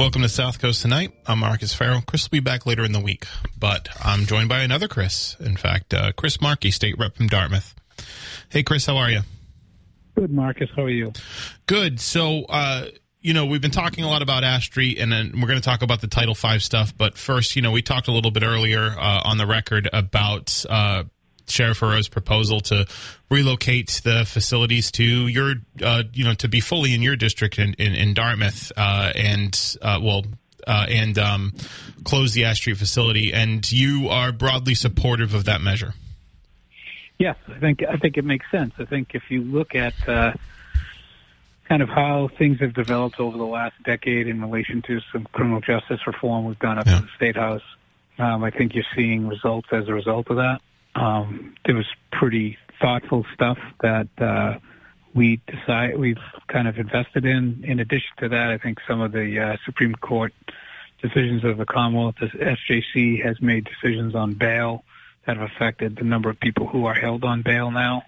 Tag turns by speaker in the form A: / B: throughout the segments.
A: Welcome to South Coast Tonight. I'm Marcus Farrell. Chris will be back later in the week, but I'm joined by another Chris. In fact, uh, Chris Markey, state rep from Dartmouth. Hey, Chris, how are you?
B: Good, Marcus. How are you?
A: Good. So, uh, you know, we've been talking a lot about Ash Street, and then we're going to talk about the Title V stuff. But first, you know, we talked a little bit earlier uh, on the record about uh, Sheriff Heroux's proposal to relocate the facilities to your, uh, you know, to be fully in your district in, in, in Dartmouth, uh, and uh, well, uh, and um, close the Ash Street facility. And you are broadly supportive of that measure.
B: Yes, I think I think it makes sense. I think if you look at uh, kind of how things have developed over the last decade in relation to some criminal justice reform we've done up
A: Yeah.
B: in the state house, um, I think you're seeing results as a result of that. Um, there was pretty thoughtful stuff that uh, we decide we've kind of invested in. In addition to that, I think some of the uh, Supreme Court decisions of the Commonwealth, the SJC has made decisions on bail that have affected the number of people who are held on bail now.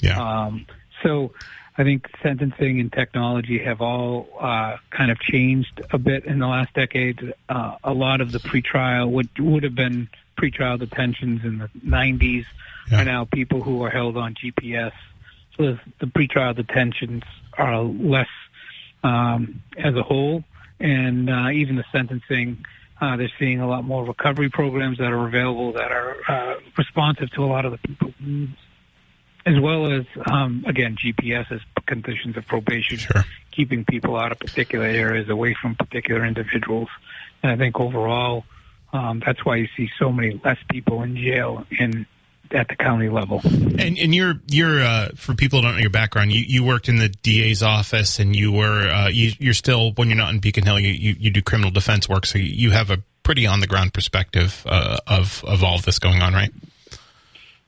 A: Yeah.
B: Um, so I think sentencing and technology have all uh, kind of changed a bit in the last decade. Uh, a lot of the pretrial would would have been pretrial detentions in the 90s
A: Yeah.
B: are now people who are held on GPS. So the, the pretrial detentions are less um, as a whole, and uh, even the sentencing. Uh, they're seeing a lot more recovery programs that are available that are uh, responsive to a lot of the people's needs as well as um, again GPS as conditions of probation,
A: Sure.
B: keeping people out of particular areas, away from particular individuals. And I think overall, um, that's why you see so many less people in jail in at the county level.
A: And and you're you're uh, for people who don't know your background, you, you worked in the DA's office, and you were uh, you, you're still when you're not in Beacon Hill, you, you, you do criminal defense work, so you have a pretty on the ground perspective uh, of of all of this going on, right?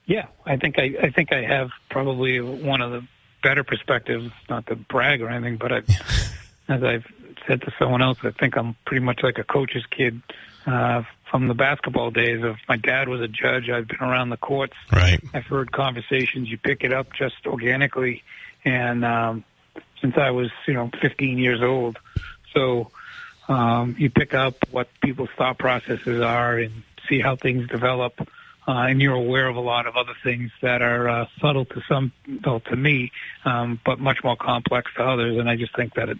B: Yeah, I think I, I think I have probably one of the better perspectives. Not to brag or anything, but I, as I've said to someone else, I think I'm pretty much like a coach's kid uh, from the basketball days. Of my dad was a judge. I've been around the courts.
A: Right.
B: I've heard conversations. You pick it up just organically, and um, since I was, you know, 15 years old, so um, you pick up what people's thought processes are and see how things develop. Uh, and you're aware of a lot of other things that are uh, subtle to some, well, to me, um, but much more complex to others. And I just think that it,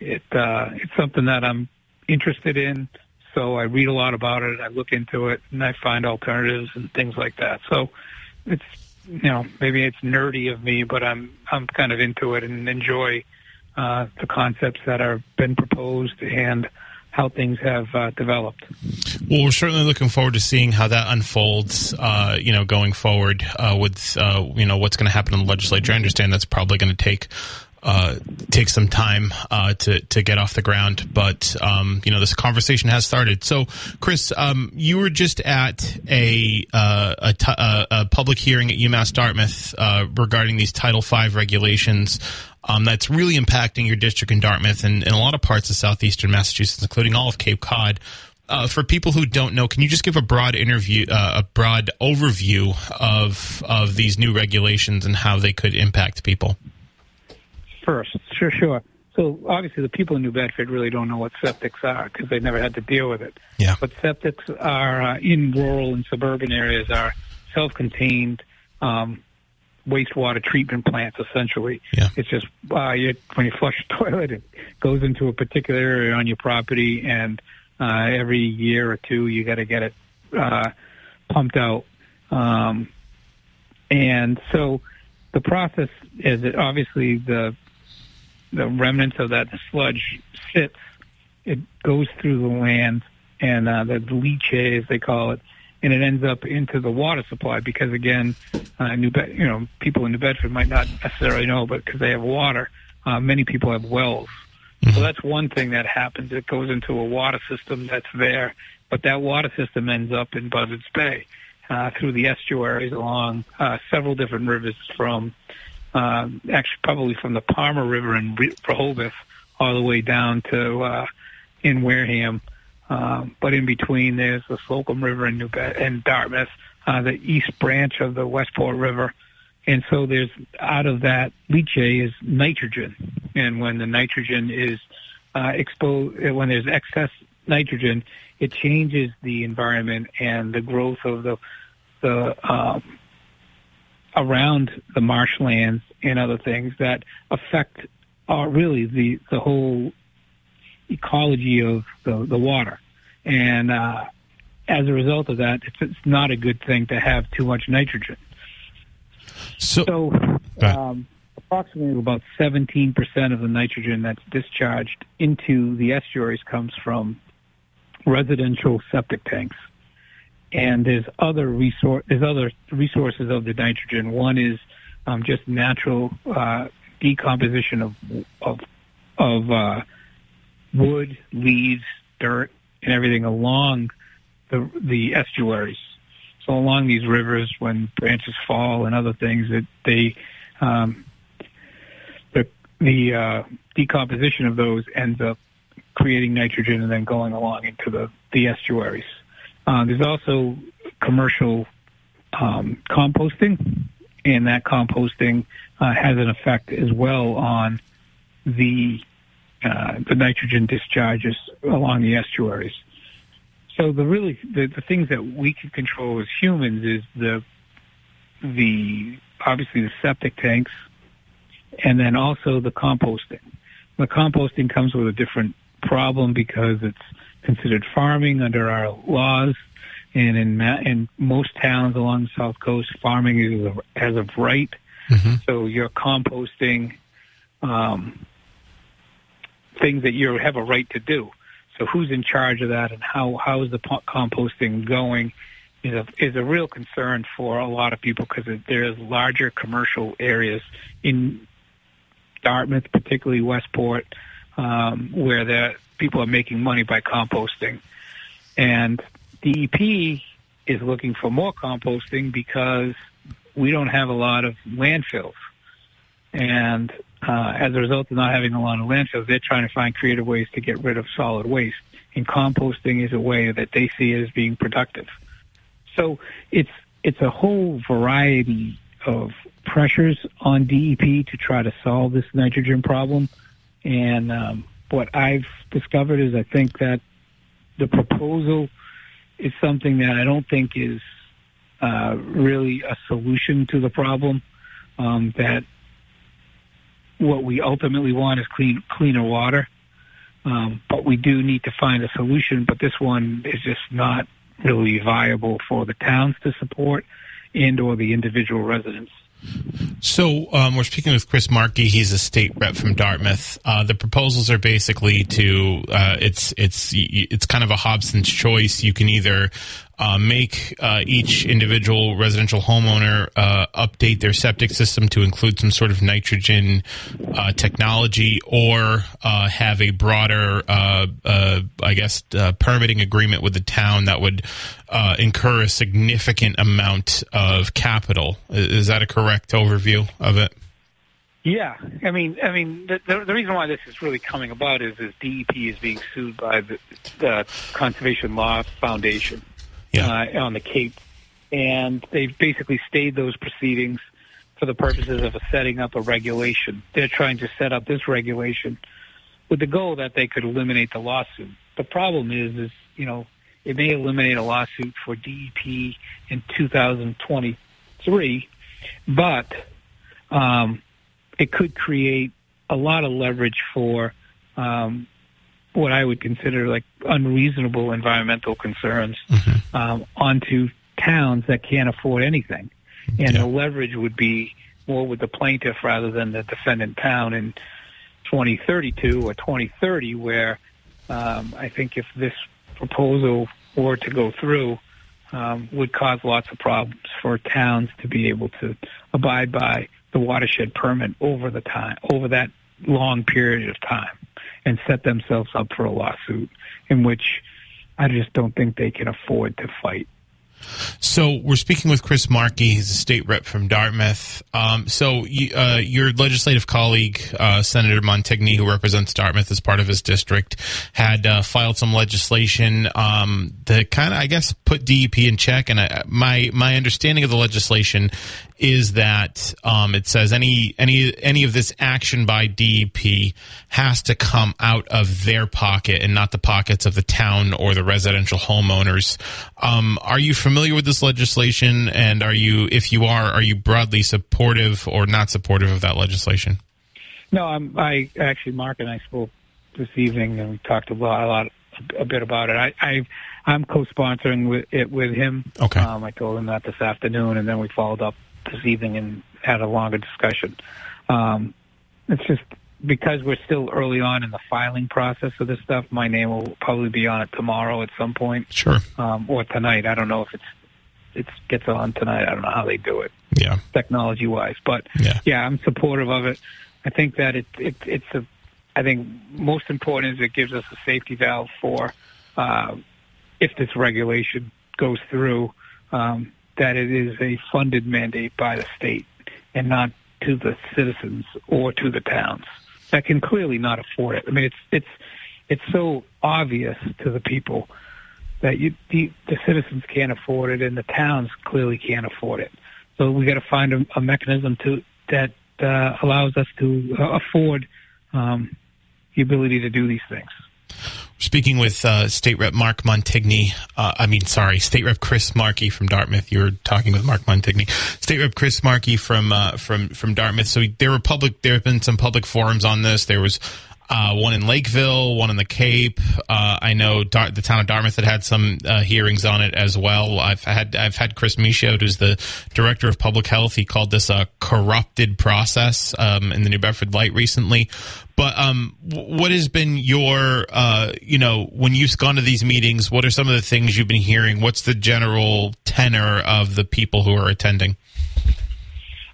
B: it, uh, it's something that I'm interested in. So I read a lot about it. I look into it, and I find alternatives and things like that. So it's, you know, maybe it's nerdy of me, but I'm, I'm kind of into it and enjoy uh, the concepts that are been proposed and how things have uh, developed.
A: Well, we're certainly looking forward to seeing how that unfolds. Uh, you know, going forward uh, with uh, you know what's going to happen in the legislature. I understand that's probably going to take uh, take some time uh, to to get off the ground, but um, you know this conversation has started. So, Chris, um, you were just at a uh, a public hearing at UMass Dartmouth uh, regarding these Title V regulations. Um, that's really impacting your district in Dartmouth and, and a lot of parts of southeastern Massachusetts, including all of Cape Cod. Uh, for people who don't know, can you just give a broad interview, uh, a broad overview of of these new regulations and how they could impact people?
B: First, sure, sure. So obviously, the people in New Bedford really don't know what septics are because they never had to deal with it.
A: Yeah.
B: But septics are uh, in rural and suburban areas are self-contained um, wastewater treatment plants. Essentially,
A: Yeah.
B: it's just uh, you, when you flush a toilet, it goes into a particular area on your property, and uh, every year or two, you got to get it uh, pumped out. Um, and so the process is that obviously the the remnants of that sludge sits, it goes through the land and uh, the leachate, as they call it, and it ends up into the water supply because again, uh, New Bed- you know, people in New Bedford might not necessarily know, but because they have water, uh, many people have wells. Mm-hmm. So that's one thing that happens. It goes into a water system that's there, but that water system ends up in Buzzards Bay uh, through the estuaries along uh, several different rivers from uh, actually probably from the Palmer River in Rehoboth all the way down to uh, in Wareham. Um, but in between, there's the Slocum River in New Be- and Dartmouth, uh, the east branch of the Westport River. And so there's out of that leachate is nitrogen. And when the nitrogen is uh, exposed, when there's excess nitrogen, it changes the environment and the growth of the the um, around the marshlands and other things that affect uh, really the the whole ecology of the, the water. And uh, as a result of that, it's, it's not a good thing to have too much nitrogen.
A: So,
B: so um, approximately about 17% of the nitrogen that's discharged into the estuaries comes from residential septic tanks. And there's other resource, there's other resources of the nitrogen. One is um, just natural uh, decomposition of of of uh, wood, leaves, dirt, and everything along the the estuaries. So along these rivers, when branches fall and other things, that they um, the the uh, decomposition of those ends up creating nitrogen and then going along into the the estuaries. Uh, there's also commercial um, composting, and that composting uh, has an effect as well on the uh, the nitrogen discharges along the estuaries. So the really the, the things that we can control as humans is the the obviously the septic tanks, and then also the composting. The composting comes with a different problem because it's considered farming under our laws, and in in most towns along the south coast, farming is as of right. Mm-hmm. So you're composting um, things that you have a right to do. So who's in charge of that, and how how is the composting going? Is a is a real concern for a lot of people because there's larger commercial areas in Dartmouth, particularly Westport, um, where the people are making money by composting, and DEP is looking for more composting because we don't have a lot of landfills, and uh, as a result of not having a lot of landfills, they're trying to find creative ways to get rid of solid waste. And composting is a way that they see as being productive. So it's it's a whole variety of pressures on DEP to try to solve this nitrogen problem. And um, what I've discovered is I think that the proposal is something that I don't think is uh, really a solution to the problem. Um, that what we ultimately want is clean, cleaner water. Um, but we do need to find a solution. But this one is just not really viable for the towns to support and or the individual residents.
A: So um, we're speaking with Chris Markey. He's a state rep from Dartmouth. Uh, the proposals are basically to uh, it's it's it's kind of a Hobson's choice. You can either uh, make uh, each individual residential homeowner uh, update their septic system to include some sort of nitrogen uh, technology, or uh, have a broader, I guess, permitting agreement with the town that would incur a significant amount of capital. Is that a correct overview of it?
B: Yeah, I mean, I mean, the, the, the, reason why this is really coming about is, is DEP is being sued by the, the Conservation Law Foundation, yeah. uh, on the Cape, and they've basically stayed those proceedings for the purposes of setting up a regulation. They're trying to set up this regulation with the goal that they could eliminate the lawsuit. The problem is, is you know, it may eliminate a lawsuit for DEP in 2023, but um, it could create a lot of leverage for um, what I would consider like unreasonable environmental concerns mm-hmm. um, onto towns that can't afford anything. And yeah. the leverage would be more with the plaintiff rather than the defendant town in 2032 or 2030, where um, I think if this proposal were to go through, um, would cause lots of problems for towns to be able to abide by the watershed permit over the time over that long period of time. And set themselves up for a lawsuit in which I just don't think they can afford to fight.
A: So we're speaking with Chris Markey. He's a state rep from Dartmouth. Um, so uh, your legislative colleague, uh, Senator Montigny, who represents Dartmouth as part of his district, had uh, filed some legislation um, that kind of, I guess, put DEP in check. And I, my my understanding of the legislation is that um, it says any any any of this action by DEP has to come out of their pocket and not the pockets of the town or the residential homeowners. Um, are you familiar with this legislation? And are you, if you are, are you broadly supportive or not supportive of that legislation?
B: No, I'm, I actually, Mark and I spoke this evening and we talked a lot, a lot, a bit about it. I, I I'm co-sponsoring with it with him.
A: Okay.
B: Um, I told him that this afternoon, and then we followed up this evening and had a longer discussion. Um, it's just because we're still early on in the filing process of this stuff. My name will probably be on it tomorrow at some point.
A: Sure.
B: Um, or tonight. I don't know if it's it gets on tonight. I don't know how they do it.
A: Yeah.
B: Technology wise, but
A: yeah.
B: yeah, I'm supportive of it. I think that it, it it's a. I think most important is it gives us a safety valve for uh, if this regulation goes through. Um, that it is a funded mandate by the state and not to the citizens or to the towns that can clearly not afford it. I mean, it's it's it's so obvious to the people that you the, the citizens can't afford it and the towns clearly can't afford it. So we got to find a, a mechanism to that uh, allows us to uh, afford um, the ability to do these things.
A: Speaking with uh, State Rep Mark Montigny, uh, I mean, sorry, State Rep Chris Markey from Dartmouth. You were talking with Mark Montigny. State Rep Chris Markey from uh, from from Dartmouth. So there were public. There have been some public forums on this. There was uh, one in Lakeville, one in the Cape. Uh, I know Dar- the town of Dartmouth had had some uh, hearings on it as well. I've had I've had Chris Michaud, who's the director of public health. He called this a corrupted process um, in the New Bedford Light recently. But um, what has been your, uh, you know, when you've gone to these meetings, what are some of the things you've been hearing? What's the general tenor of the people who are attending?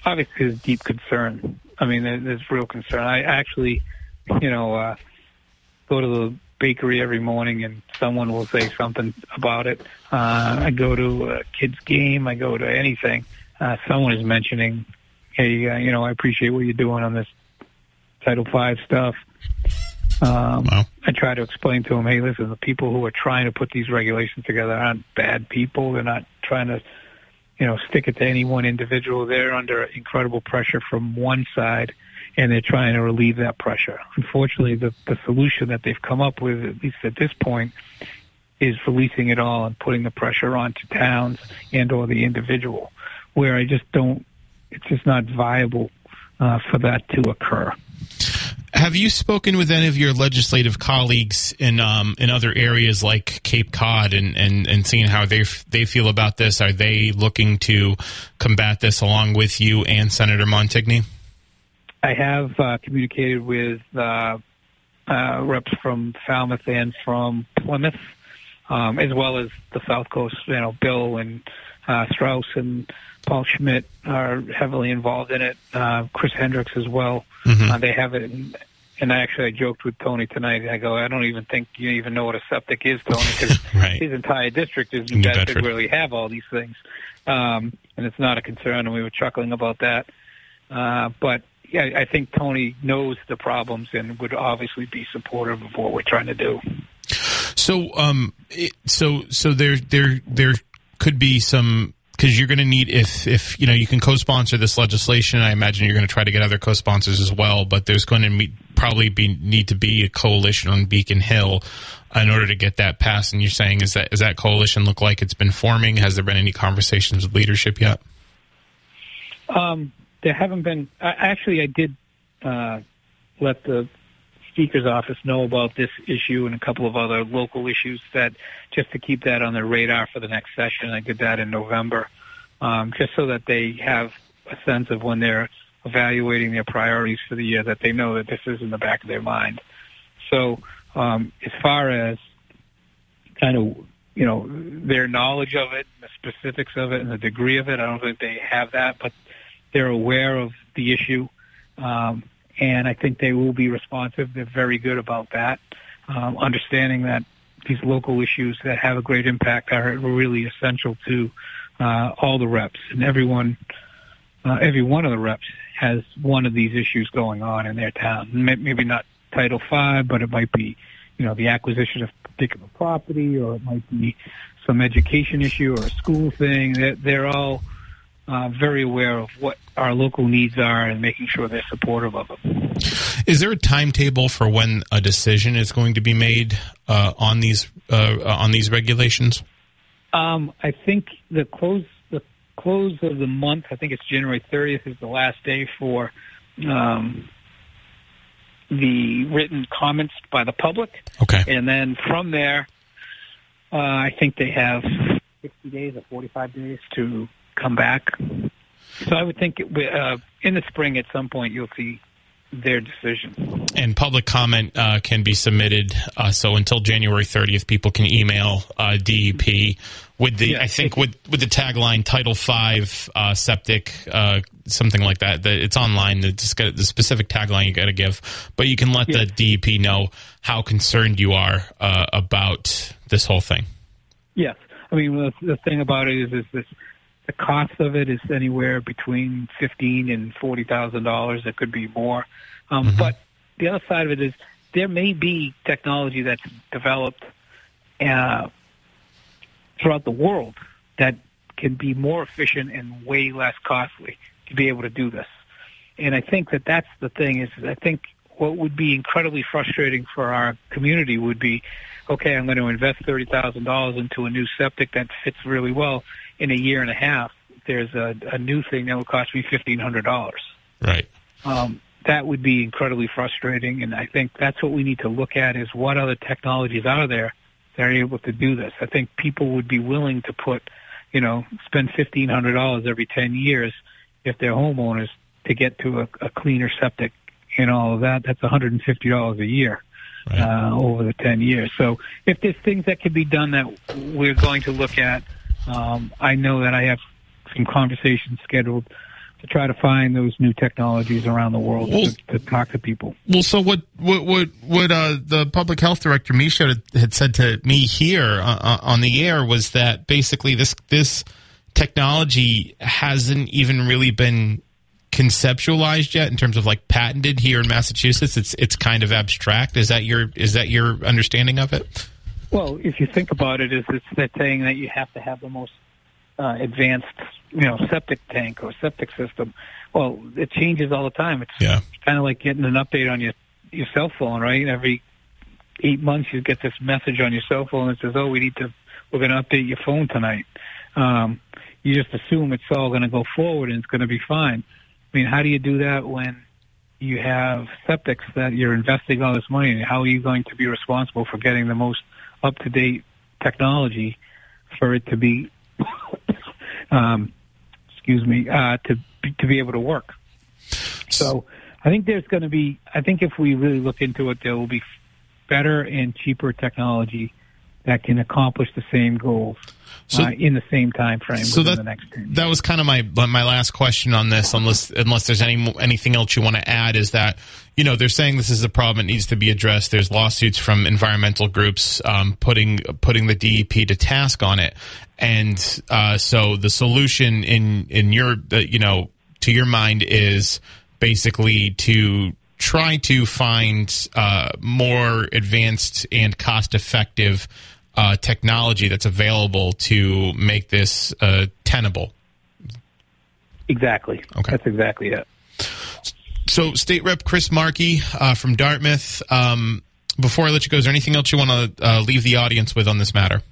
B: Obviously, there's deep concern. I mean, there's real concern. I actually you know, uh, go to the bakery every morning and someone will say something about it. Uh, I go to a kid's game. I go to anything. Uh, someone is mentioning, hey, uh, you know, I appreciate what you're doing on this Title Five stuff. Um, wow. I try to explain to them, hey, listen, the people who are trying to put these regulations together aren't bad people. They're not trying to, you know, stick it to any one individual. They're under incredible pressure from one side and they're trying to relieve that pressure. Unfortunately, the, the solution that they've come up with, at least at this point, is releasing it all and putting the pressure onto towns and or the individual, where I just don't, it's just not viable uh, for that to occur.
A: Have you spoken with any of your legislative colleagues in um, in other areas like Cape Cod and, and, and seeing how they they feel about this? Are they looking to combat this along with you and Senator Montigny?
B: I have uh, communicated with uh, uh, reps from Falmouth and from Plymouth, um, as well as the South Coast. You know, Bill and uh, Straus and Paul Schmid are heavily involved in it. Uh, Chris Hendricks as well. Mm-hmm. Uh, they have it. In, and I actually I joked with Tony tonight. I go, I don't even think you even know what a septic is, Tony, because right. his entire district is New, New Bedford, Bedford, where we have all these things, um, and it's not a concern. And we were chuckling about that. Uh, but yeah, I think Tony knows the problems and would obviously be supportive of what we're trying to do.
A: So, um, so, so there, there, there could be some because you're going to need if if you know you can co-sponsor this legislation. I imagine you're going to try to get other co-sponsors as well. But there's going to meet, probably be need to be a coalition on Beacon Hill in order to get that passed. And you're saying is that is that coalition look like it's been forming? Has there been any conversations with leadership yet?
B: Um, there haven't been. Actually, I did uh, let the speaker's office know about this issue and a couple of other local issues that just to keep that on their radar for the next session. I did that in November, um, just so that they have a sense of when they're evaluating their priorities for the year that they know that this is in the back of their mind. So, um, as far as kind of you know their knowledge of it, the specifics of it, and the degree of it, I don't think they have that, but they're aware of the issue, um, and I think they will be responsive. They're very good about that, um, understanding that these local issues that have a great impact are really essential to uh, all the reps and everyone. Uh, every one of the reps has one of these issues going on in their town. Maybe not Title V, but it might be, you know, the acquisition of particular property, or it might be some education issue or a school thing. They're, they're all uh, very aware of what our local needs are and making sure they're supportive of them.
A: Is there a timetable for when a decision is going to be made uh, on these uh, on these regulations?
B: Um, I think the close the close of the month. I think it's January 30th is the last day for um, the written comments by the public.
A: Okay.
B: And then from there, uh, I think they have 60 days or 45 days to come back. So I would think it, uh, in the spring at some point you'll see their decision.
A: And public comment uh, can be submitted. Uh, so until January 30th, people can email uh, DEP with the yeah, I think with with the tagline Title Five uh, septic uh, something like that. The, it's online. The, the specific tagline you got to give, but you can let yeah. the DEP know how concerned you are uh, about this whole thing.
B: Yes, I mean the, the thing about it is is this the cost of it is anywhere between fifteen and forty thousand dollars. It could be more, um, mm-hmm. but the other side of it is there may be technology that's developed uh, throughout the world that can be more efficient and way less costly to be able to do this. And I think that that's the thing is I think what would be incredibly frustrating for our community would be, okay, I'm going to invest $30,000 into a new septic that fits really well in a year and a half, there's a, a new thing that will cost me fifteen hundred dollars.
A: Right.
B: Um, that would be incredibly frustrating, and I think that's what we need to look at: is what other technologies are there that are able to do this. I think people would be willing to put, you know, spend fifteen hundred dollars every ten years if they're homeowners to get to a, a cleaner septic and all of that. That's one hundred and fifty dollars a year. Right. Uh, over the 10 years. So if there's things that can be done that we're going to look at, um, I know that I have some conversations scheduled to try to find those new technologies around the world well, to, to, talk to people.
A: Well, so what? What? What? what uh, the public health director Michaud had, had said to me here uh, uh, on the air was that basically this this technology hasn't even really been conceptualized yet in terms of like patented here in Massachusetts. It's it's kind of abstract. Is that your is that your understanding of it?
B: Well, if you think about it, is it's that saying that you have to have the most uh, advanced, you know, septic tank or septic system. Well, it changes all the time. It's
A: yeah.
B: kind of like getting an update on your your cell phone, right? Every eight months, you get this message on your cell phone that says, "Oh, we need to, we're going to update your phone tonight." Um, you just assume it's all going to go forward and it's going to be fine. I mean, how do you do that when you have septics that you're investing all this money in? How are you going to be responsible for getting the most up to date technology for it to be, um, excuse me, uh, to to be able to work. So I think there's going to be. I think if we really look into it, there will be better and cheaper technology that can accomplish the same goals so, uh, in the same time frame. So that,
A: that was kind of my my last question on this. Unless unless there's any anything else you want to add, is that you know they're saying this is a problem that needs to be addressed. There's lawsuits from environmental groups um, putting putting the DEP to task on it, and uh, so the solution in in your uh, you know to your mind is basically to try to find uh, more advanced and cost effective uh, technology that's available to make this uh, tenable.
B: Exactly. Okay. That's exactly it.
A: So, State Rep Chris Markey uh, from Dartmouth. Um, before I let you go, is there anything else you want to uh, leave the audience with on this matter?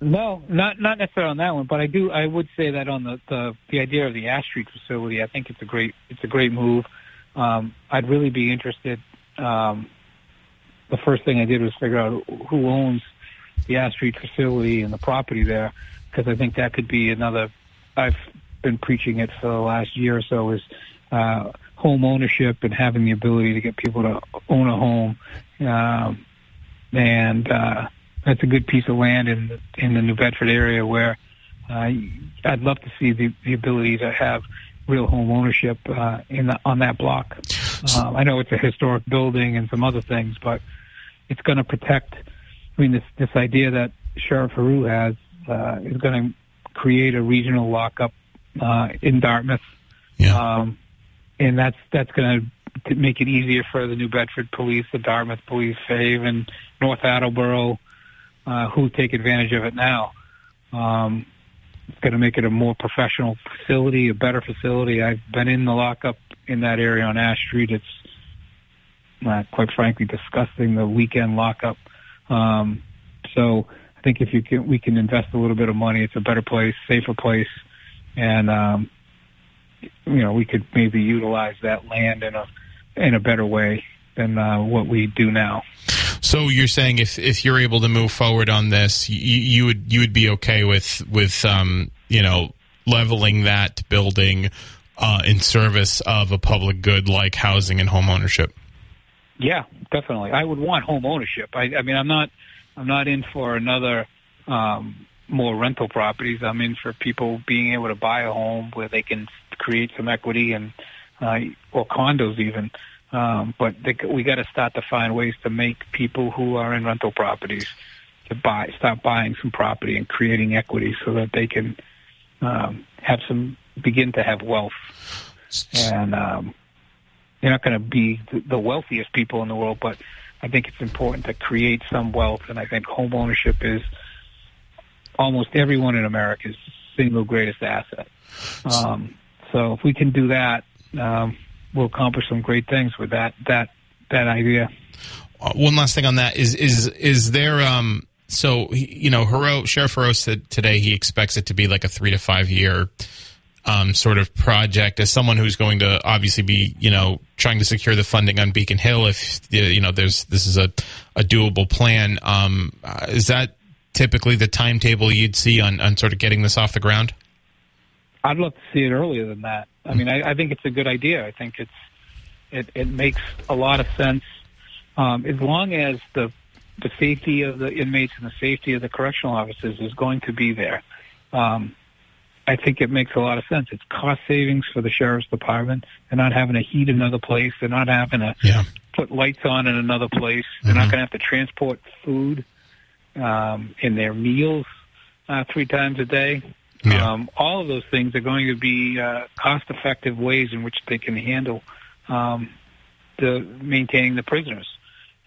B: No, not not necessarily on that one, but I do. I would say that on the the, the idea of the Ash Street facility, I think it's a great it's a great move. Um, I'd really be interested. Um, the first thing I did was figure out who owns the Street facility and the property there, because I think that could be another. I've been preaching it for the last year or so is uh, home ownership and having the ability to get people to own a home, um, and uh, that's a good piece of land in in the New Bedford area where uh, I'd love to see the the ability to have real home ownership uh, in the, on that block. Um, I know it's a historic building and some other things, but it's going to protect. I mean, this this idea that Sheriff Heroux has uh, is going to create a regional lockup uh, in Dartmouth,
A: Yeah.
B: um, and that's that's going to make it easier for the New Bedford Police, the Dartmouth Police, Fave, and North Attleboro, uh, who take advantage of it now. Um, it's going to make it a more professional facility, a better facility. I've been in the lockup in that area on Ash Street. It's uh, quite frankly disgusting. The weekend lockup. Um, so I think if you can, we can invest a little bit of money. It's a better place, safer place, and um, you know we could maybe utilize that land in a in a better way than uh, what we do now.
A: So you're saying if if you're able to move forward on this, you, you would you would be okay with with um, you know leveling that building uh, in service of a public good like housing and home ownership.
B: Yeah, definitely. I would want home ownership. I, I mean, I'm not, I'm not in for another um, more rental properties. I'm in for people being able to buy a home where they can create some equity and uh, or condos even. Um, but they, we got to start to find ways to make people who are in rental properties to buy, start buying some property and creating equity so that they can um, have some begin to have wealth. And um, you're not going to be the wealthiest people in the world, but I think it's important to create some wealth. And I think home ownership is almost everyone in America's single greatest asset. Um, so if we can do that, um, we'll accomplish some great things with that that that idea.
A: Uh, one last thing on that is is is there um so you know Sheriff Heroux said today he expects it to be like a three to five year um, sort of project as someone who's going to obviously be you know trying to secure the funding on Beacon Hill if you know there's this is a, a doable plan um, uh, is that typically the timetable you'd see on, on sort of getting this off the ground
B: I'd love to see it earlier than that. I mean, I, I think it's a good idea. I think it's it, it makes a lot of sense um, as long as the the safety of the inmates and the safety of the correctional officers is going to be there. Um, I think it makes a lot of sense. It's cost savings for the sheriff's department. They're not having to heat another place. They're not having to
A: yeah
B: put lights on in another place. They're not going to have to transport food um, in their meals uh, three times a day.
A: Yeah.
B: Um, all of those things are going to be uh, cost-effective ways in which they can handle um, the maintaining the prisoners.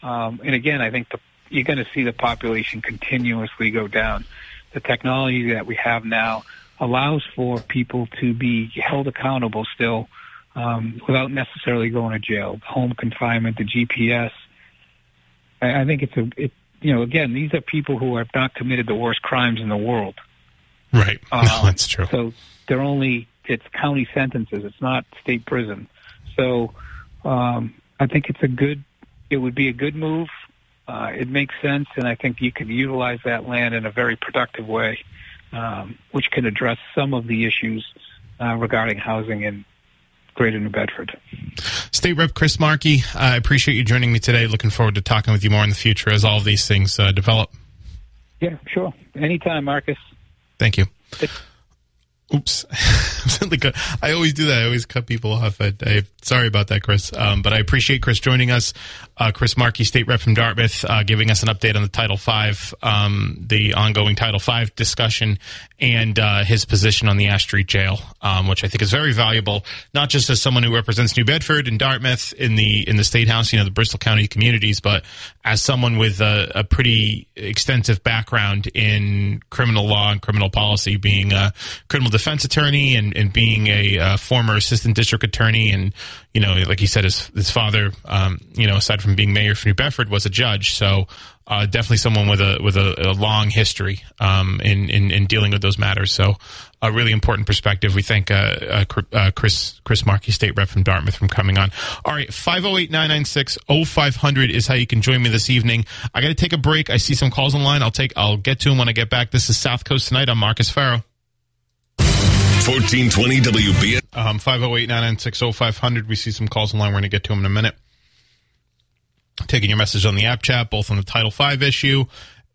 B: Um, and again, I think the, you're going to see the population continuously go down. The technology that we have now allows for people to be held accountable still um, without necessarily going to jail. Home confinement, the GPS. I, I think it's a, it, you know, again, these are people who have not committed the worst crimes in the world.
A: right
B: Um,
A: no that's true
B: So they're only it's county sentences. It's not state prison. So um, I think it's a good. It would be a good move. Uh, it makes sense, and I think you can utilize that land in a very productive way, um, which can address some of the issues uh, regarding housing in Greater New Bedford.
A: State Rep Chris Markey, I appreciate you joining me today. Looking forward to talking with you more in the future as all of these things uh, develop.
B: Yeah, sure. Anytime, Marcus.
A: Thank you. Oops. Uh, I always do that. I always cut people off. I, I, sorry about that, Chris. Um, but I appreciate Chris joining us. Uh, Chris Markey, state rep from Dartmouth, uh, giving us an update on the Title V, um, the ongoing Title V discussion, and uh, his position on the Ash Street Jail, um, which I think is very valuable, not just as someone who represents New Bedford and Dartmouth in the in the state house, you know, the Bristol County communities, but as someone with a, a pretty extensive background in criminal law and criminal policy, being a criminal defense attorney and, and being a, uh former assistant district attorney, and you know, like he said, his his father, um, you know, aside from being mayor for New Bedford, was a judge. So uh, definitely someone with a with a, a long history um, in, in in dealing with those matters. So a really important perspective. We thank uh, uh, uh, Chris Chris Markey, state rep from Dartmouth, from coming on. All right, 508-996-0500 is how you can join me this evening. I got to take a break. I see some calls online. I'll take. I'll get to them when I get back. This is South Coast tonight. I'm Marcus Farrow.
C: 1420 WBS.
A: Um, 508-996-0500. We see some calls online. We're going to get to them in a minute. Taking your message on the app chat, both on the Title V issue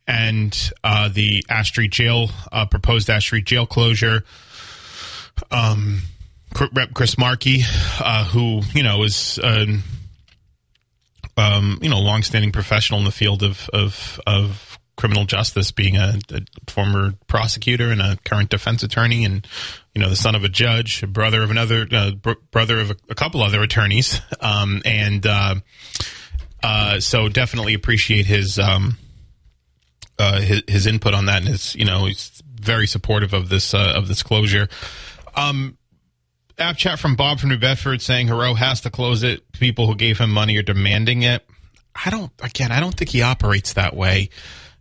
A: and uh, the Ash Street Jail, uh, proposed Ash Street Jail closure. Um, Rep Chris Markey, uh, who you know is um, um, you know longstanding professional in the field of of, of criminal justice, being a, a, former prosecutor and a current defense attorney, and you know the son of a judge, a brother of another uh, br- brother of a, a, couple other attorneys, um, and uh, uh, so definitely appreciate his, um, uh, his his input on that, and his you know he's very supportive of this uh, of this closure. Um, app chat from Bob from New Bedford saying Heroux has to close it. People who gave him money are demanding it. I don't. Again, I don't think he operates that way.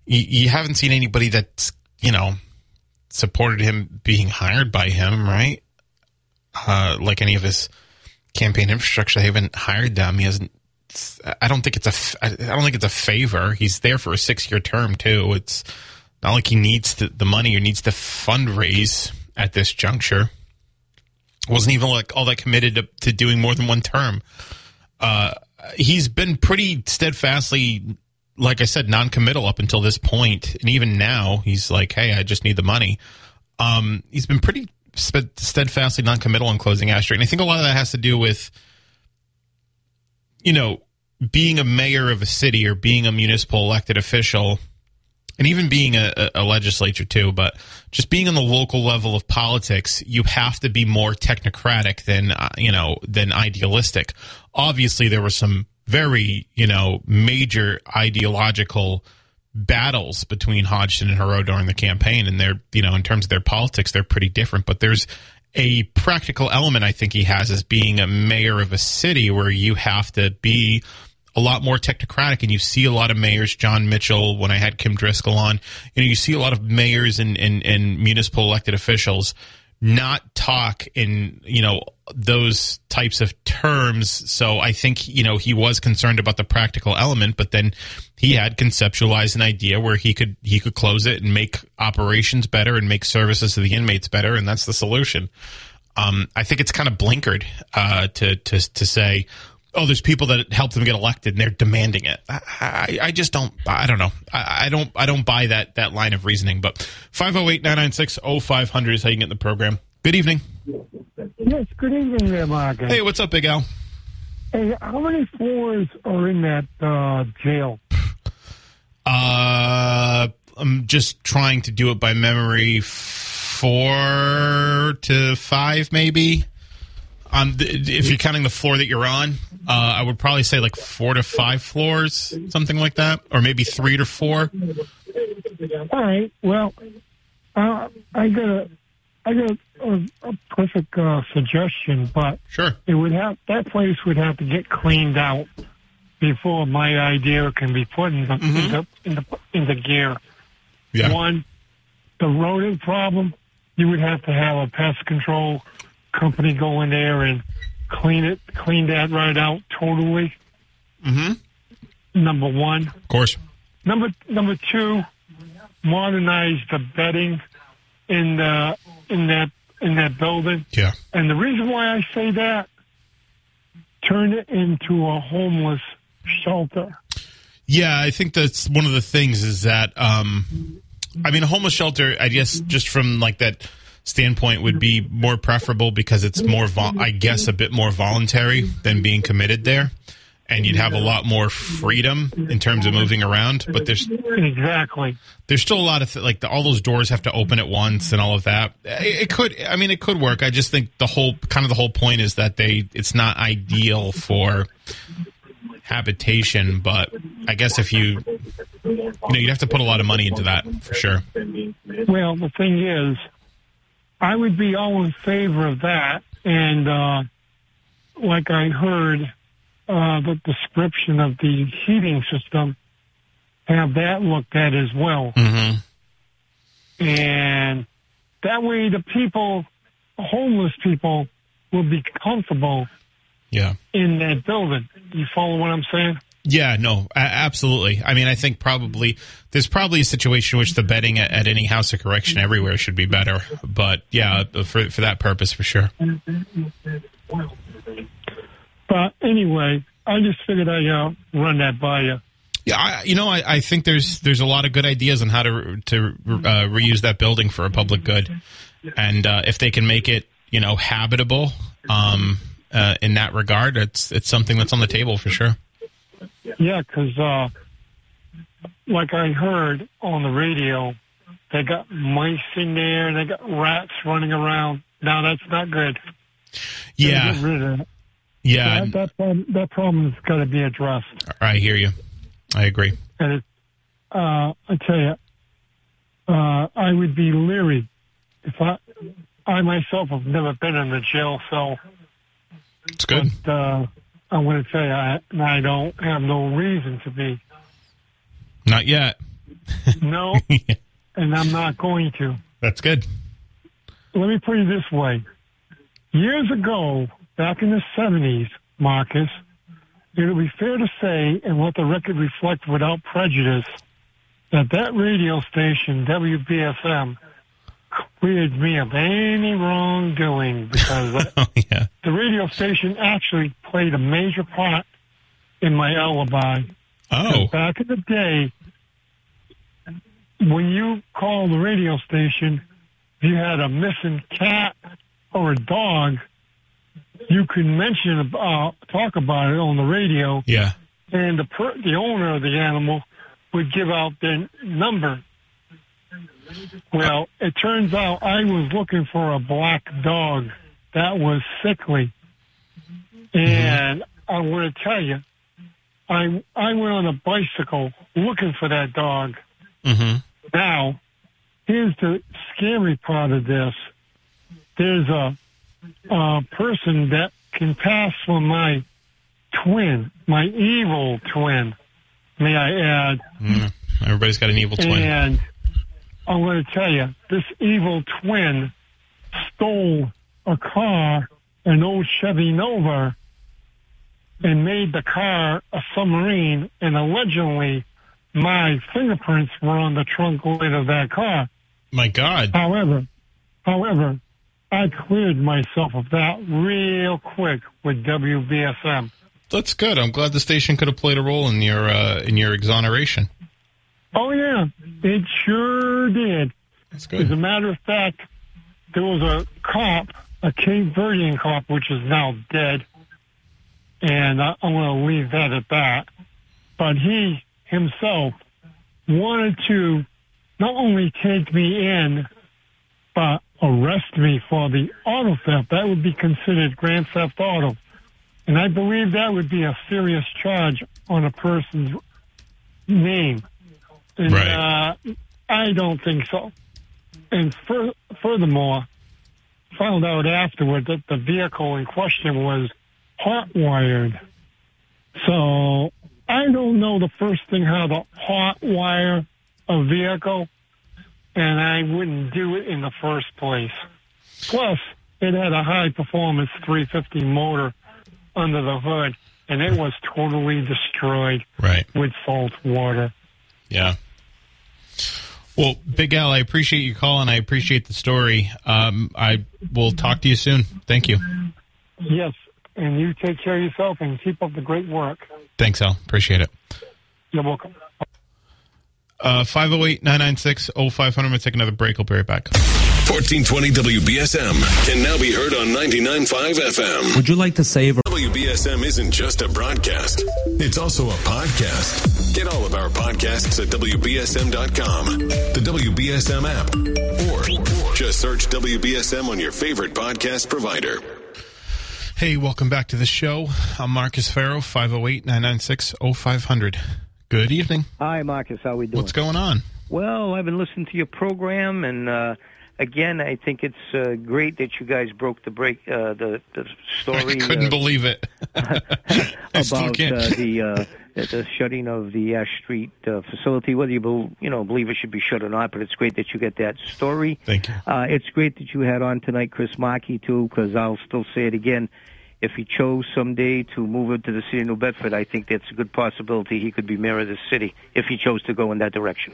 A: You, you haven't seen anybody that's you know supported him being hired by him, right? Uh, like any of his campaign infrastructure, they haven't hired them. He hasn't. I don't think it's a. I don't think it's a favor. He's there for a six-year term too. It's not like he needs the money or needs to fundraise at this juncture wasn't even like all that committed to, to doing more than one term. Uh, he's been pretty steadfastly, like I said, non-committal up until this point, and even now he's like, "Hey, I just need the money." Um, he's been pretty steadfastly non-committal on closing Ash Street, and I think a lot of that has to do with, you know, being a mayor of a city or being a municipal elected official and even being a, a, legislature too, but just being on the local level of politics, you have to be more technocratic than uh, you know than idealistic. Obviously, there were some very you know major ideological battles between Hodgson and Heroux during the campaign, and they're you know in terms of their politics, they're pretty different. But there's a practical element I think he has as being a mayor of a city where you have to be a lot more technocratic, and you see a lot of mayors. Jon Mitchell, when I had Kim Driscoll on, you know, you see a lot of mayors and, and, and municipal elected officials not talk in you know those types of terms. So i think you know he was concerned about the practical element but then he had conceptualized an idea where he could he could close it and make operations better and make services to the inmates better and that's the solution. Um, i think it's kind of blinkered uh, to to to say oh, there's people that helped them get elected and they're demanding it. I, I, I just don't, I don't know. I, I, don't, I don't buy that, that line of reasoning, but 508-996-0500 is how you get in the program. Good evening.
D: Yes, good evening there, Mark.
A: Hey, what's up, Big Al?
D: Hey, how many floors are in that uh, jail?
A: Uh, I'm just trying to do it by memory. Four to five, maybe. Um, if you're counting the floor that you're on, uh, I would probably say like four to five floors, something like that, or maybe three to four.
D: All right. Well, uh, I got a, I got a, a perfect uh, suggestion, but
A: sure,
D: it would have that place would have to get cleaned out before my idea can be put in the, mm-hmm. in, the in the in the gear.
A: Yeah.
D: One, the rodent problem. You would have to have a pest control company go in there and clean it, clean that right out totally.
A: Mm-hmm.
D: Number one.
A: Of course.
D: Number number two, modernize the bedding in the in that in that building.
A: Yeah.
D: And the reason why I say that, turn it into a homeless shelter.
A: Yeah, I think that's one of the things is that um I mean a homeless shelter I guess just from like that standpoint would be more preferable because it's more, vo- I guess, a bit more voluntary than being committed there. And you'd have a lot more freedom in terms of moving around, but there's
D: exactly
A: there's still a lot of th- like the, all those doors have to open at once and all of that. It, it could, I mean, it could work. I just think the whole kind of the whole point is that they it's not ideal for habitation, but I guess if you you know you'd have to put a lot of money into that for sure.
D: Well, the thing is, I would be all in favor of that. And uh, like I heard uh, the description of the heating system, have that looked at as well.
A: Mm-hmm.
D: And that way the people, homeless people, will be comfortable
A: yeah.
D: in that building. You follow what I'm saying?
A: Yeah, no, absolutely. I mean, I think probably there's probably a situation in which the bedding at, at, any house of correction everywhere should be better. But yeah, for for that purpose, for sure.
D: But anyway, I just figured I'd uh, run that by you.
A: Yeah, I, you know, I, I, think there's there's a lot of good ideas on how to to uh, reuse that building for a public good, and uh, if they can make it you know habitable um, uh, in that regard, it's it's something that's on the table for sure.
D: Yeah, because uh, like I heard on the radio, they got mice in there, they got rats running around. Now that's not good.
A: Yeah,
D: Get rid of that.
A: yeah,
D: that, that problem, that problem's got to be addressed.
A: I hear you. I agree.
D: And it, uh, I tell you, uh, I would be leery if I, I myself have never been in the jail cell.
A: It's good.
D: But, uh, I'm going to tell you, I, I don't have no reason to be.
A: Not yet.
D: No, and I'm not going to.
A: That's good.
D: Let me put it this way. Years ago, back in the 70s, Marcus, it would be fair to say, and let the record reflect without prejudice, that that radio station, WBSM, cleared me of any wrongdoing because
A: Oh yeah.
D: the radio station actually played a major part in my alibi.
A: Oh,
D: Back in the day, when you called the radio station, if you had a missing cat or a dog, you could mention about, uh, talk about it on the radio,
A: yeah.
D: and the per, the owner of the animal would give out their number. Well, it turns out I was looking for a black dog that was sickly, and I want to tell you, I I went on a bicycle looking for that dog.
A: hmm
D: Now, here's the scary part of this. There's a, a person that can pass for my twin, my evil twin, may I add.
A: Mm. Everybody's got an evil twin.
D: And I'm going to tell you, this evil twin stole a car, an old Chevy Nova, and made the car a submarine. And allegedly, my fingerprints were on the trunk lid of that car.
A: My God.
D: However, however, I cleared myself of that real quick with WBSM.
A: That's good. I'm glad the station could have played a role in your uh, in your exoneration.
D: Oh yeah, it sure did.
A: That's
D: As a matter of fact, there was a cop, a Cape Verdean cop, which is now dead, and I, I'm going to leave that at that. But he himself wanted to not only take me in, but arrest me for the auto theft. That would be considered grand theft auto. And I believe that would be a serious charge on a person's name. And,
A: Right.
D: uh, I don't think so. And fur- furthermore, found out afterward that the vehicle in question was hot wired. So I don't know the first thing how to hot wire a vehicle, and I wouldn't do it in the first place. Plus, it had a high performance 350 motor under the hood, and it was totally destroyed
A: Right.
D: with salt water.
A: Yeah. Well, Big Al, I appreciate you calling. I appreciate the story. Um, I will talk to you soon. Thank you.
D: Yes, and you take care of yourself and keep up the great work.
A: Thanks, Al. Appreciate it.
D: You're welcome.
A: Uh, 508 996 0500. I'm going to take another break. I'll be right back.
C: 1420 WBSM can now be heard on 99.5 FM.
E: Would you like to save
C: WBSM isn't just a broadcast, it's also a podcast. Get all of our podcasts at WBSM.com, the WBSM app, or just search WBSM on your favorite podcast provider.
A: Hey, welcome back to the show. I'm Marcus Ferro, 508 996 0500. Good evening.
F: Hi, Marcus. How we doing?
A: What's going on?
F: Well, I've been listening to your program, and uh, again, I think it's uh, great that you guys broke the break, uh, the the story
A: I couldn't
F: uh,
A: believe it. I still
F: about
A: can't.
F: Uh, the uh, the shutting of the Ash Street uh, facility. Whether you bel you know believe it should be shut or not, but it's great that you get that story.
A: Thank you.
F: Uh, it's great that you had on tonight, Chris Markey, too, because I'll still say it again. If he chose someday to move into the city of New Bedford, I think that's a good possibility he could be mayor of the city if he chose to go in that direction.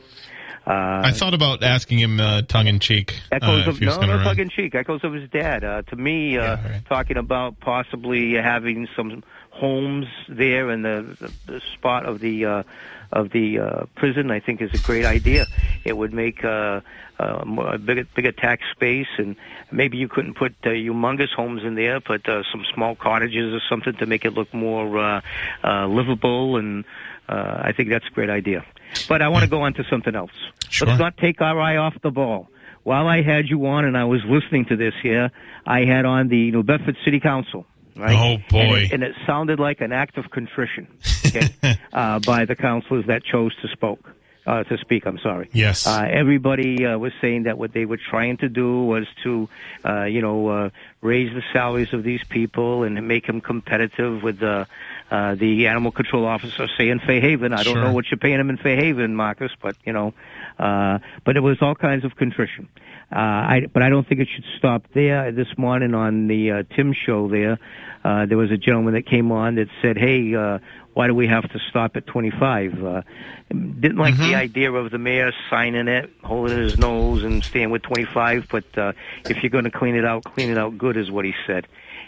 F: Uh,
A: I thought about asking him uh, tongue in cheek.
F: Echoes
A: uh,
F: of
A: if he was
F: no, no tongue in cheek. Echoes of his dad. Uh, to me, uh,
A: Yeah, right.
F: talking about possibly having some homes there in the, the, the spot of the uh, of the uh, prison, I think is a great idea. It would make uh, uh, a bigger, bigger tax space, and maybe you couldn't put uh, humongous homes in there, but uh, some small cottages or something to make it look more uh, uh, livable. And uh, I think that's a great idea. But I want to go on to something else.
A: Sure.
F: Let's not take our eye off the ball. While I had you on and I was listening to this here, I had on the New Bedford City Council. Right?
A: Oh, boy.
F: And it, and it sounded like an act of contrition okay, uh, by the counselors that chose to spoke. Uh, to speak, I'm sorry.
A: Yes.
F: Uh, everybody uh, was saying that what they were trying to do was to, uh, you know, uh, raise the salaries of these people and make them competitive with the uh, the animal control officer, say in Fairhaven. I don't
A: Sure.
F: know what you're paying them in Fairhaven, Marcus, but you know, uh, but it was all kinds of contrition. Uh, I, but I don't think it should stop there. This morning on the uh, Tim show, there, uh, there was a gentleman that came on that said, "Hey, uh, why do we have to stop at 25?" Uh, didn't like the idea of the mayor signing it, holding his nose, and staying with 25. But uh, if you're going to clean it out, clean it out good, is what he said.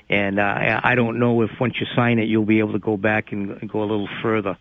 F: And uh, I don't know if once you sign it, you'll be able to go back and, and go a little further.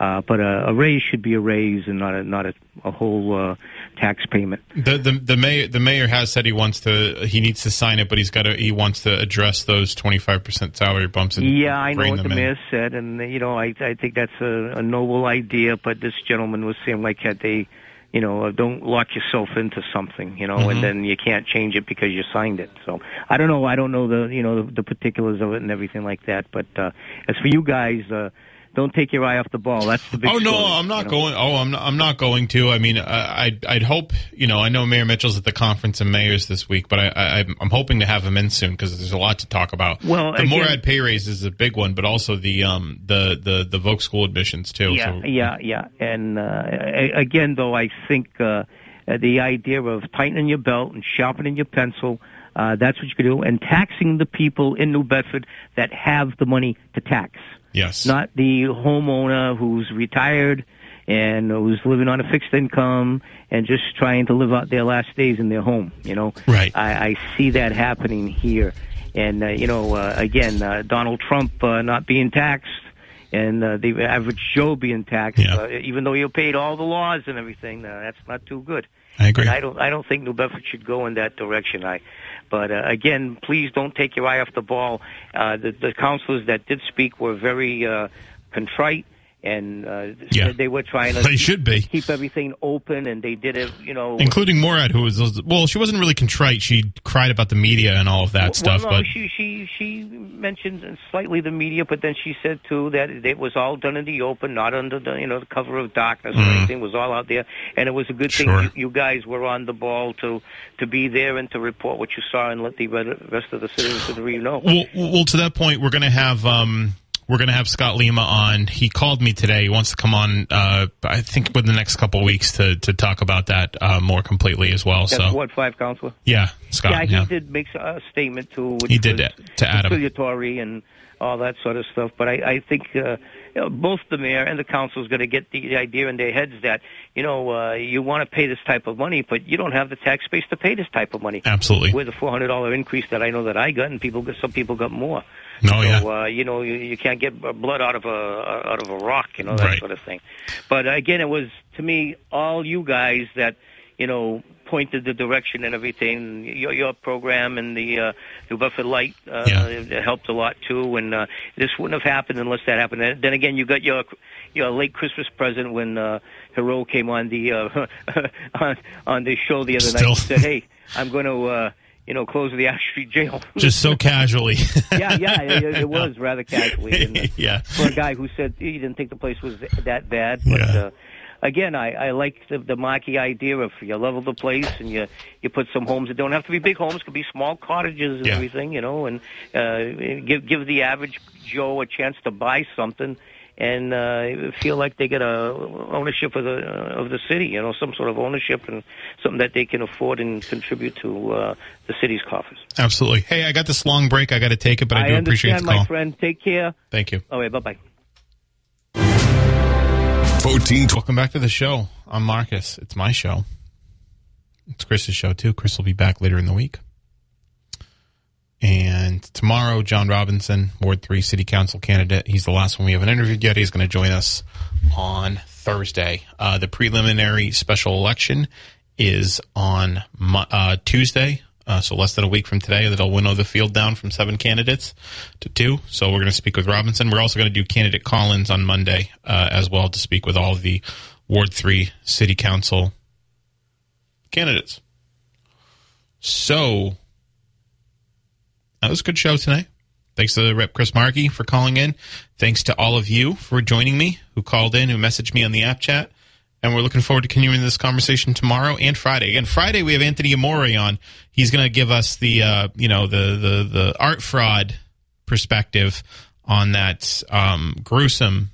F: Uh, but a, a raise should be a raise and not a not a, a whole uh, tax payment.
A: The, the the mayor the mayor has said he wants to he needs to sign it, but he's got to he wants to address those twenty five percent salary bumps. And
F: Yeah, I know what the
A: in.
F: mayor said, and you know, I I think that's a, a noble idea. But this gentleman was saying like had they, you know, don't lock yourself into something, you know,
A: Mm-hmm.
F: and then you can't change it because you signed it. So I don't know. I don't know the you know the, the particulars of it and everything like that. But uh, as for you guys. uh don't take your eye off the ball. That's the big.
A: Oh no,
F: story,
A: I'm not
F: you know?
A: going. Oh, I'm not, I'm not going to. I mean, I, I'd I'd hope you know. I know Mayor Mitchell's at the conference of mayors this week, but I, I I'm- I'm hoping to have him in soon because there's a lot to talk about.
F: Well,
A: the
F: again-
A: Morad pay raise is a big one, but also the um the the the Vogue school admissions too.
F: Yeah,
A: So-
F: yeah, yeah. And uh, a- again, though, I think uh, uh, the idea of tightening your belt and sharpening your pencil. Uh, that's what you can do, and taxing the people in New Bedford that have the money to tax,
A: Yes.
F: not the homeowner who's retired and who's living on a fixed income and just trying to live out their last days in their home. You know,
A: Right.
F: I, I see that happening here, and uh, you know, uh, again, uh, Donald Trump uh, not being taxed and uh, the average Joe being taxed,
A: Yeah.
F: uh, even though you paid all the laws and everything, uh, that's not too good.
A: I agree.
F: And I don't, I don't think New Bedford should go in that direction. I, but uh, again, please don't take your eye off the ball. Uh, the, the councilors that did speak were very uh, contrite. And uh,
A: Yeah.
F: they were trying to
A: They
F: keep,
A: should be.
F: keep everything open, and they did it. You know,
A: Including Morad, who was well, she wasn't really contrite. She cried about the media and all of that stuff.
F: No,
A: but
F: she she she mentioned slightly the media, but then she said too that it was all done in the open, not under the you know the cover of darkness or anything. It was all out there, and it was a good.
A: Sure.
F: thing you, you guys were on the ball to to be there and to report what you saw and let the rest of the citizenry know.
A: Well, well, to that point, we're going to have um, we're going to have Scott Lima on. He called me today. He wants to come on. Uh, I think within the next couple of weeks to to talk about that uh, more completely as well.
F: That's
A: so
F: Ward Five councilor.
A: yeah, Scott.
F: yeah,
A: Yeah,
F: he did make a statement too.
A: He did
F: was
A: that to Adam.
F: conciliatory and all that sort of stuff. But I, I think uh, you know, both the mayor and the council is going to get the, the idea in their heads that you know uh, you want to pay this type of money, but you don't have the tax base to pay this type of money.
A: Absolutely.
F: With a four hundred dollar increase that I know that I got, and people got some people got more.
A: No,
F: so,
A: yeah.
F: uh, you know, you, you can't get blood out of a out of a rock, you know that
A: Right.
F: sort of thing. But again, it was to me all you guys that you know pointed the direction and everything. Your your program and the uh, New Bedford Light uh,
A: Yeah.
F: helped a lot too. And uh, this wouldn't have happened unless that happened. And then again, you got your your late Christmas present when uh, Heroux came on the uh, on, on the show the other night
A: Still.
F: and said, "Hey, I'm going to." Uh, you know, close the Ash Street jail.
A: Just so casually.
F: yeah, yeah, it, it was rather casually. And, uh,
A: yeah.
F: for a guy who said he didn't think the place was that bad. But
A: Yeah.
F: uh, again, I, I like the, the Markey idea of you level the place and you you put some homes that don't have to be big homes, could be small cottages and
A: Yeah.
F: everything, you know, and uh, give give the average Joe a chance to buy something. And uh, feel like they get a ownership of the uh, of the city, you know, some sort of ownership and something that they can afford and contribute to uh, the city's coffers.
A: Absolutely. Hey, I got this long break. I got to take it, but I,
F: I
A: do appreciate the call.
F: my friend. Take care.
A: Thank you.
F: All right, bye bye.
C: 14
A: Welcome back to the show. I'm Marcus. It's my show. It's Chris's show too. Chris will be back later in the week. And tomorrow, John Robinson, Ward 3 City Council candidate. He's the last one we haven't interviewed yet. He's going to join us on Thursday. Uh, the preliminary special election is on uh, Tuesday, uh, so less than a week from today. That'll winnow the field down from seven candidates to two. So we're going to speak with Robinson. We're also going to do candidate call-ins on Monday uh, as well to speak with all of the Ward 3 City Council candidates. So that was a good show tonight. Thanks to Rep Chris Markey for calling in. Thanks to all of you for joining me who called in, who messaged me on the app chat. And we're looking forward to continuing this conversation tomorrow and Friday. Again, Friday we have Anthony Amore on. He's going to give us the uh, you know the the the art fraud perspective on that um, gruesome